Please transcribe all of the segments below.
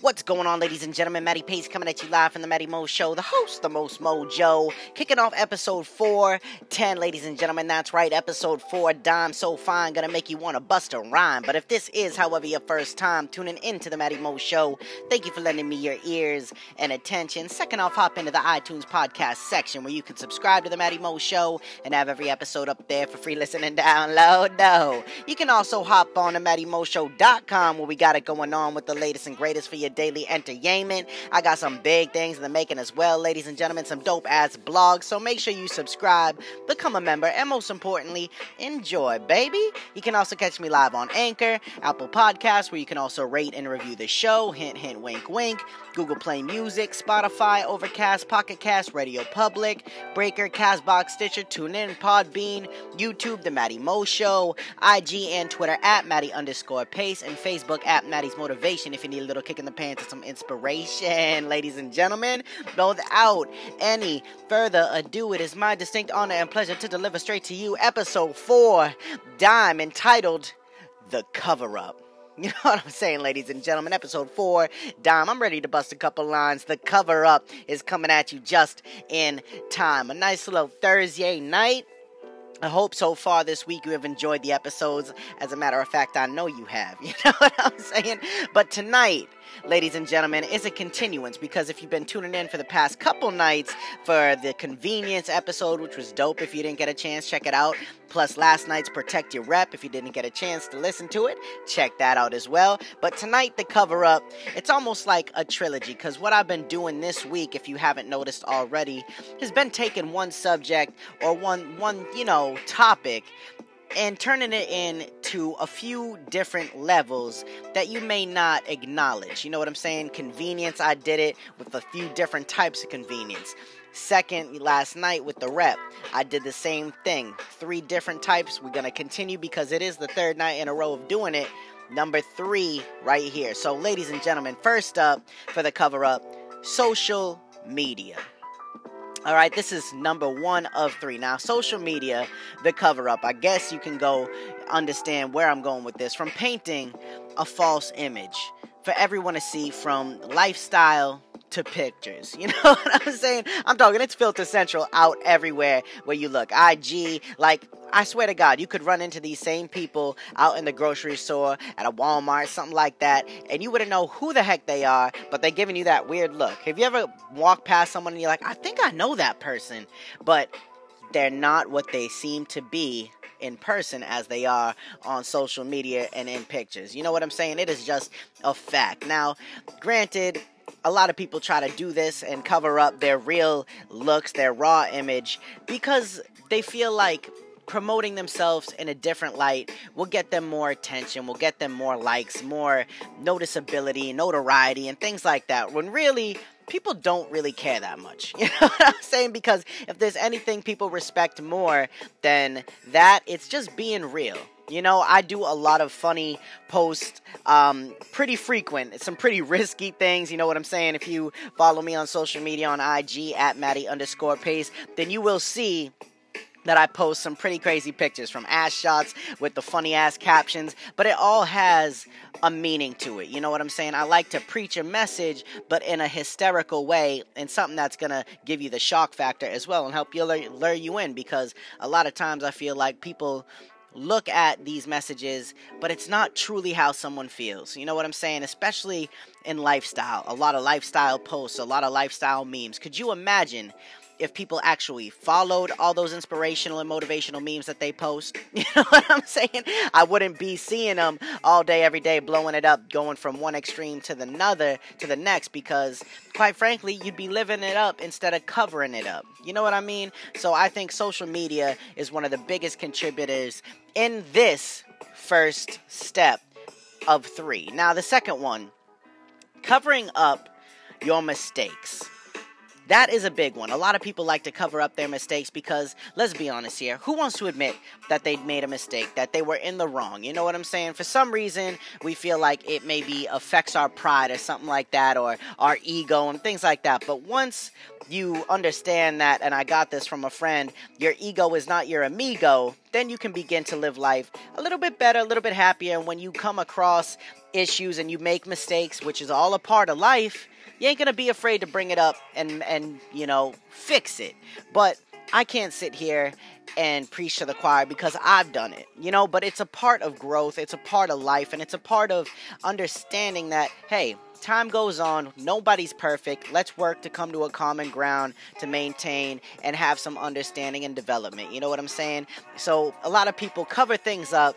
What's going on, ladies and gentlemen? Matty Pace coming at you live from the Matty Mo Show, the host, the most mojo, kicking off episode 410, ladies and gentlemen. That's right, episode 4, Dime So Fine, gonna make you want to bust a rhyme. But if this is, however, your first time tuning into the Matty Mo Show, thank you for lending me your ears and attention. Second off, hop into the iTunes podcast section where you can subscribe to the Matty Mo Show and have every episode up there for free listening and download. No, you can also hop on to MattyMoShow.com where we got it going on with the latest and greatest for your daily entertainment. I got some big things in the making as well, ladies and gentlemen, some dope ass blogs. So make sure you subscribe, become a member, and most importantly, enjoy, baby. You can also catch me live on Anchor, Apple Podcasts, where you can also rate and review the show. Hint, hint, wink, wink. Google Play Music, Spotify, Overcast, Pocket Cast, Radio Public, Breaker, Castbox, Stitcher, TuneIn, Podbean, YouTube, The Matty Mo Show, IG and Twitter at Matty underscore Pace, and Facebook at Matty's Motivation if you need a little kick in the pants and some inspiration, ladies and gentlemen. Without any further ado, it is my distinct honor and pleasure to deliver straight to you episode 4, Dime, entitled The Cover Up. You know what I'm saying, ladies and gentlemen? Episode 4, Dom, I'm ready to bust a couple lines. The cover up is coming at you just in time. A nice little Thursday night. I hope so far this week you have enjoyed the episodes. As a matter of fact, I know you have. You know what I'm saying? But tonight, ladies and gentlemen, is a continuance because if you've been tuning in for the past couple nights for the convenience episode, which was dope, if you didn't get a chance, check it out. Plus, last night's Protect Your Rep, if you didn't get a chance to listen to it, check that out as well. But tonight, the cover up, it's almost like a trilogy because what I've been doing this week, if you haven't noticed already, has been taking one subject or one, one you know, topic and turning it into a few different levels that you may not acknowledge. You know what I'm saying? Convenience, I did it with a few different types of convenience. Second, last night with the rep, I did the same thing. Three different types. We're going to continue because it is the third night in a row of doing it. Number three, right here. So, ladies and gentlemen, first up for the cover up social media. All right, this is number one of three. Now, social media, the cover up. I guess you can go understand where I'm going with this. From painting a false image for everyone to see, from lifestyle to pictures. You know what I'm saying? I'm talking, it's filter central out everywhere where you look. IG, like, I swear to God, you could run into these same people out in the grocery store, at a Walmart, something like that, and you wouldn't know who the heck they are, but they're giving you that weird look. Have you ever walked past someone and you're like, I think I know that person, but they're not what they seem to be in person as they are on social media and in pictures. You know what I'm saying? It is just a fact. Now, granted, a lot of people try to do this and cover up their real looks, their raw image, because they feel like promoting themselves in a different light will get them more attention, will get them more likes, more noticeability, notoriety, and things like that. When really, people don't really care that much. You know what I'm saying? Because if there's anything people respect more than that, it's just being real. You know, I do a lot of funny posts, um, pretty frequent, some pretty risky things. You know what I'm saying? If you follow me on social media on IG at Matty underscore Pace, then you will see that I post some pretty crazy pictures from ass shots with the funny ass captions, but it all has a meaning to it. You know what I'm saying? I like to preach a message, but in a hysterical way and something that's going to give you the shock factor as well and help you lure, lure you in because a lot of times I feel like people look at these messages, but it's not truly how someone feels. You know what I'm saying? Especially in lifestyle. A lot of lifestyle posts, a lot of lifestyle memes. Could you imagine if people actually followed all those inspirational and motivational memes that they post. You know what I'm saying? I wouldn't be seeing them all day, every day, blowing it up, going from one extreme to the another to the next, because quite frankly, you'd be living it up instead of covering it up. You know what I mean? So I think social media is one of the biggest contributors in this first step of three. Now, the second one, covering up your mistakes. That is a big one. A lot of people like to cover up their mistakes because, let's be honest here, who wants to admit that they made a mistake, that they were in the wrong? You know what I'm saying? For some reason, we feel like it maybe affects our pride or something like that, or our ego and things like that. But once you understand that, and I got this from a friend, your ego is not your amigo, then you can begin to live life a little bit better, a little bit happier. And when you come across issues and you make mistakes, which is all a part of life, you ain't gonna be afraid to bring it up and and you know fix it. But I can't sit here and preach to the choir because I've done it, you know, but it's a part of growth, it's a part of life, and it's a part of understanding that, hey, time goes on, nobody's perfect. Let's work to come to a common ground to maintain and have some understanding and development. You know what I'm saying? So, a lot of people cover things up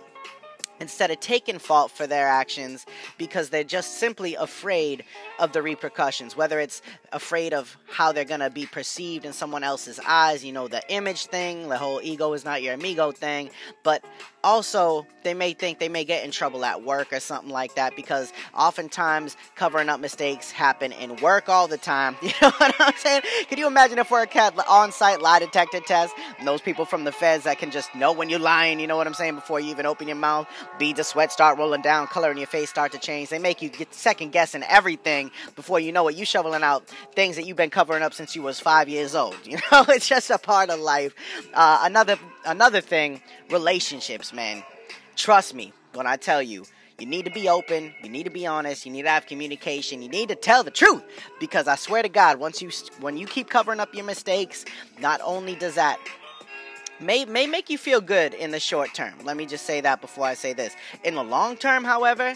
instead of taking fault for their actions because they're just simply afraid of the repercussions, whether it's afraid of how they're going to be perceived in someone else's eyes, you know, the image thing, the whole ego is not your amigo thing, but also they may think they may get in trouble at work or something like that because oftentimes covering up mistakes happen in work all the time. You know what I'm saying? Could you imagine if work had on site lie detector tests and those people from the feds that can just know when you're lying, you know what I'm saying, before you even open your mouth? Beads of sweat start rolling down, color in your face start to change. They make you get second guessing everything before you know it. You shoveling out things that you've been covering up since you was five years old. You know, it's just a part of life. Uh, another another thing, relationships, man. Trust me when I tell you. You need to be open. You need to be honest. You need to have communication. You need to tell the truth because I swear to God, once you when you keep covering up your mistakes, not only does that may may make you feel good in the short term. Let me just say that before I say this. In the long term, however,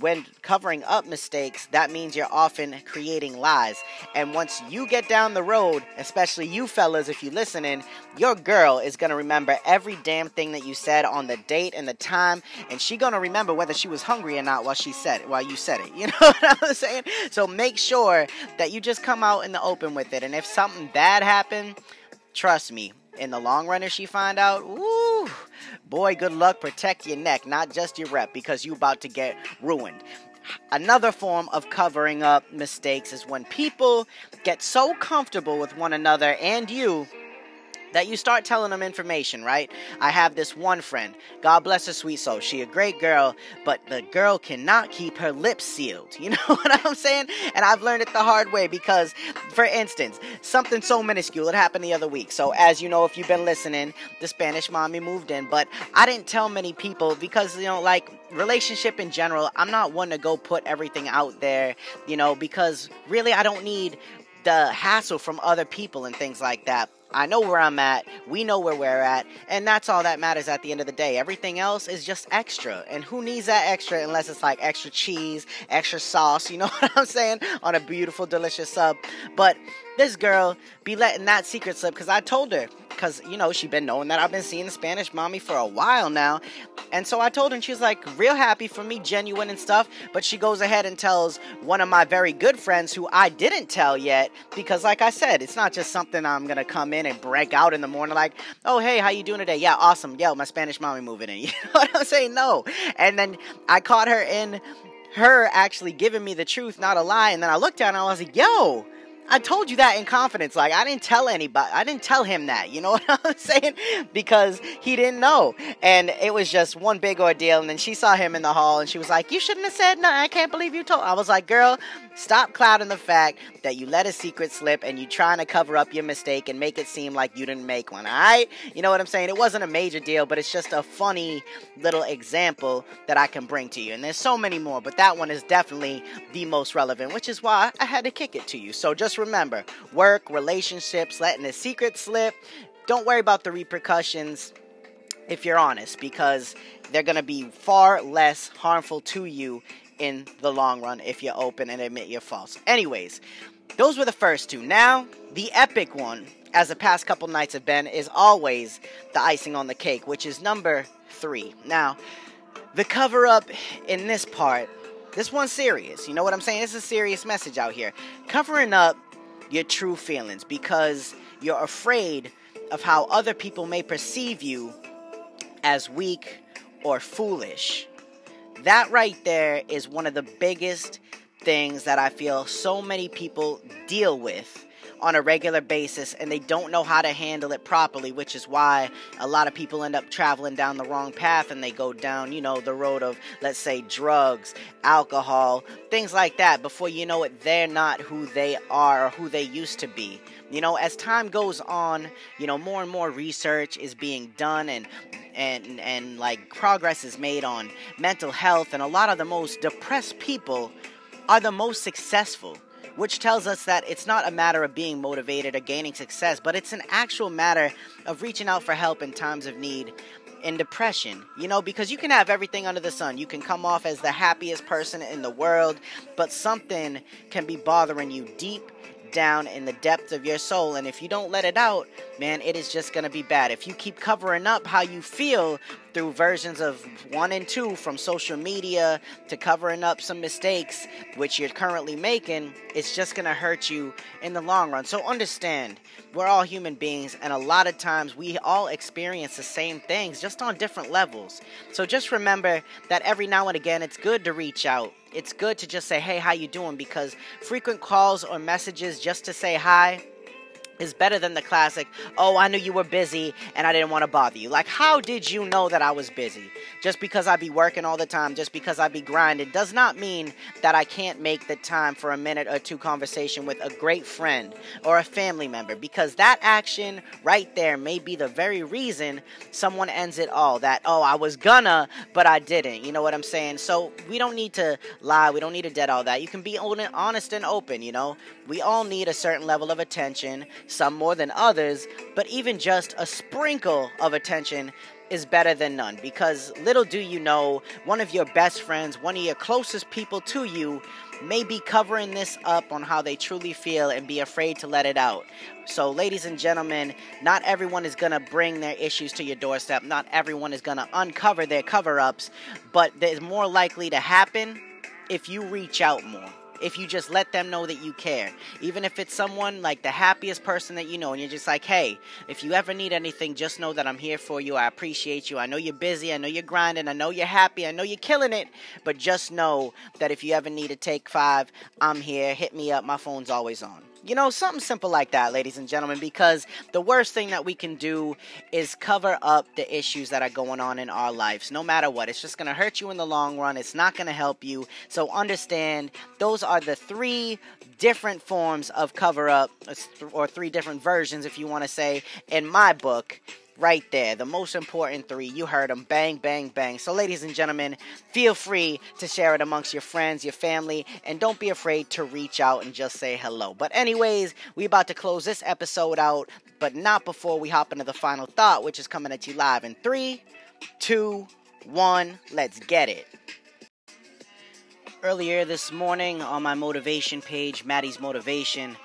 when covering up mistakes, that means you're often creating lies. And once you get down the road, especially you fellas, if you listening, your girl is gonna remember every damn thing that you said on the date and the time, and she gonna remember whether she was hungry or not while she said it, while you said it. You know what I'm saying? So make sure that you just come out in the open with it. And if something bad happened, trust me, in the long run, if she find out, ooh, boy, good luck. Protect your neck, not just your rep, because you about to get ruined. Another form of covering up mistakes is when people get so comfortable with one another and you that you start telling them information, right? I have this one friend. God bless her sweet soul. She a great girl, but the girl cannot keep her lips sealed. You know what I'm saying? And I've learned it the hard way because, for instance, something so minuscule. It happened the other week. So as you know, if you've been listening, the Spanish mommy moved in, but I didn't tell many people because you know, like relationship in general, I'm not one to go put everything out there, you know, because really I don't need the hassle from other people and things like that. I know where I'm at. We know where we're at. And that's all that matters at the end of the day. Everything else is just extra. And who needs that extra unless it's like extra cheese, extra sauce, you know what I'm saying? On a beautiful, delicious sub. But this girl be letting that secret slip because I told her because you know she been knowing that I've been seeing Spanish mommy for a while now, and so I told her, and she's like real happy for me, genuine and stuff. But she goes ahead and tells one of my very good friends who I didn't tell yet because, like I said, it's not just something I'm gonna come in and break out in the morning like, oh hey, how you doing today? Yeah, awesome. Yo, my Spanish mommy moving in. You know what I'm saying? No, and then I caught her in her actually giving me the truth, not a lie, and then I looked at her and I was like, yo I told you that in confidence. Like I didn't tell anybody. I didn't tell him that. You know what I'm saying? Because he didn't know, and it was just one big ordeal. And then she saw him in the hall, and she was like, "You shouldn't have said no. I can't believe you told." I was like, "Girl, stop clouding the fact that you let a secret slip, and you trying to cover up your mistake and make it seem like you didn't make one." All right? You know what I'm saying? It wasn't a major deal, but it's just a funny little example that I can bring to you. And there's so many more, but that one is definitely the most relevant, which is why I had to kick it to you. So just remember work, relationships, letting a secret slip. Don't worry about the repercussions if you're honest, because they're going to be far less harmful to you in the long run if you're open and admit your faults. Anyways, those were the first two. Now, the epic one, as the past couple nights have been, is always the icing on the cake, which is number three. Now, the cover up in this part, this one's serious. You know what I'm saying? It's a serious message out here. Covering up your true feelings because you're afraid of how other people may perceive you as weak or foolish. That right there is one of the biggest things that I feel so many people deal with on a regular basis and they don't know how to handle it properly, which is why a lot of people end up traveling down the wrong path and they go down, you know, the road of, let's say, drugs, alcohol, things like that. Before you know it, they're not who they are or who they used to be. You know, as time goes on, you know, more and more research is being done and and and like progress is made on mental health and a lot of the most depressed people are the most successful which tells us that it's not a matter of being motivated or gaining success, but it's an actual matter of reaching out for help in times of need in depression. You know, because you can have everything under the sun. You can come off as the happiest person in the world, but something can be bothering you deep down in the depths of your soul. And if you don't let it out, man, it is just going to be bad. If you keep covering up how you feel through versions of one and two from social media to covering up some mistakes which you're currently making, it's just going to hurt you in the long run. So understand, we're all human beings, and a lot of times we all experience the same things just on different levels. So just remember that every now and again, it's good to reach out. It's good to just say, "Hey, how you doing?" because frequent calls or messages just to say hi is better than the classic, oh, I knew you were busy and I didn't want to bother you. Like, how did you know that I was busy? Just because I be working all the time, just because I be grinding, does not mean that I can't make the time for a minute or two conversation with a great friend or a family member. Because that action right there may be the very reason someone ends it all. That, oh, I was gonna, but I didn't. You know what I'm saying? So we don't need to lie. We don't need to dead all that. You can be honest and open, you know? We all need a certain level of attention some more than others, but even just a sprinkle of attention is better than none because little do you know, one of your best friends, one of your closest people to you, may be covering this up on how they truly feel and be afraid to let it out. So, ladies and gentlemen, not everyone is to bring their issues to your doorstep. Not everyone is to uncover their cover ups, but it's more likely to happen if you reach out more if you just let them know that you care. Even if it's someone like the happiest person that you know, and you're just like, hey, if you ever need anything, just know that I'm here for you. I appreciate you. I know you're busy. I know you're grinding. I know you're happy. I know you're killing it. But just know that if you ever need to take five, I'm here. Hit me up. My phone's always on. You know, something simple like that, ladies and gentlemen, because the worst thing that we can do is cover up the issues that are going on in our lives, no matter what. It's just going to hurt you in the long run. It's not going to help you. So understand those are the three different forms of cover up, or three different versions, if you want to say, in my book right there. The most important three. You heard them. Bang, bang, bang. So, ladies and gentlemen, feel free to share it amongst your friends, your family, and don't be afraid to reach out and just say hello. But, anyways, we about to close this episode out, but not before we hop into the final thought, which is coming at you live in three, two, one. Let's get it. Earlier this morning on my motivation page, Matty's Motivation,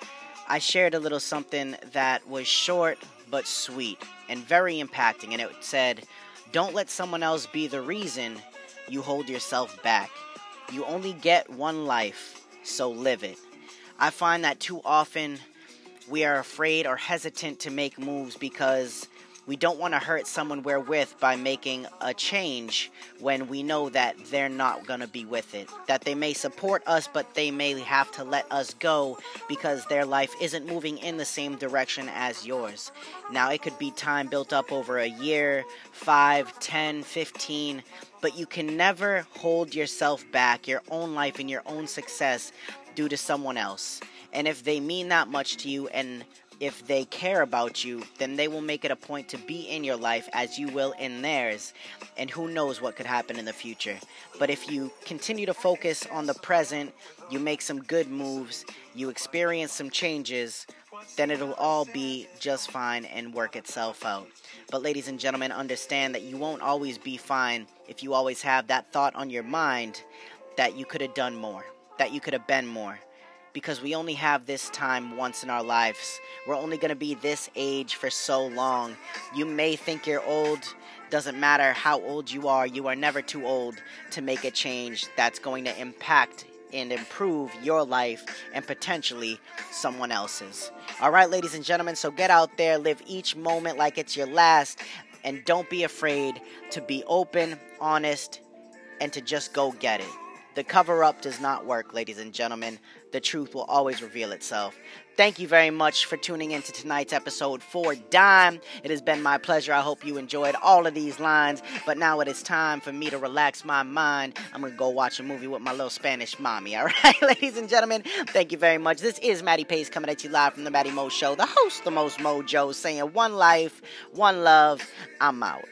I shared a little something that was short but sweet and very impacting. And it said, Don't let someone else be the reason you hold yourself back. You only get one life, so live it. I find that too often we are afraid or hesitant to make moves because we don't want to hurt someone we're with by making a change when we know that they're not going to be with it. That they may support us, but they may have to let us go because their life isn't moving in the same direction as yours. Now, it could be time built up over a year, 5, 10, 15, but you can never hold yourself back, your own life and your own success, due to someone else. And if they mean that much to you and if they care about you, then they will make it a point to be in your life as you will in theirs. And who knows what could happen in the future. But if you continue to focus on the present, you make some good moves, you experience some changes, then it'll all be just fine and work itself out. But, ladies and gentlemen, understand that you won't always be fine if you always have that thought on your mind that you could have done more, that you could have been more because we only have this time once in our lives. We're only going to be this age for so long. You may think you're old. Doesn't matter how old you are, you are never too old to make a change that's going to impact and improve your life and potentially someone else's. All right, ladies and gentlemen, so get out there, live each moment like it's your last, and don't be afraid to be open, honest, and to just go get it. The cover up does not work, ladies and gentlemen. The truth will always reveal itself. Thank you very much for tuning into tonight's episode for Dime. It has been my pleasure. I hope you enjoyed all of these lines. But now it is time for me to relax my mind. I'm going to go watch a movie with my little Spanish mommy. All right, ladies and gentlemen, thank you very much. This is Matty Pace coming at you live from the Matty Mo Show, the host, the most mojo, saying one life, one love. I'm out.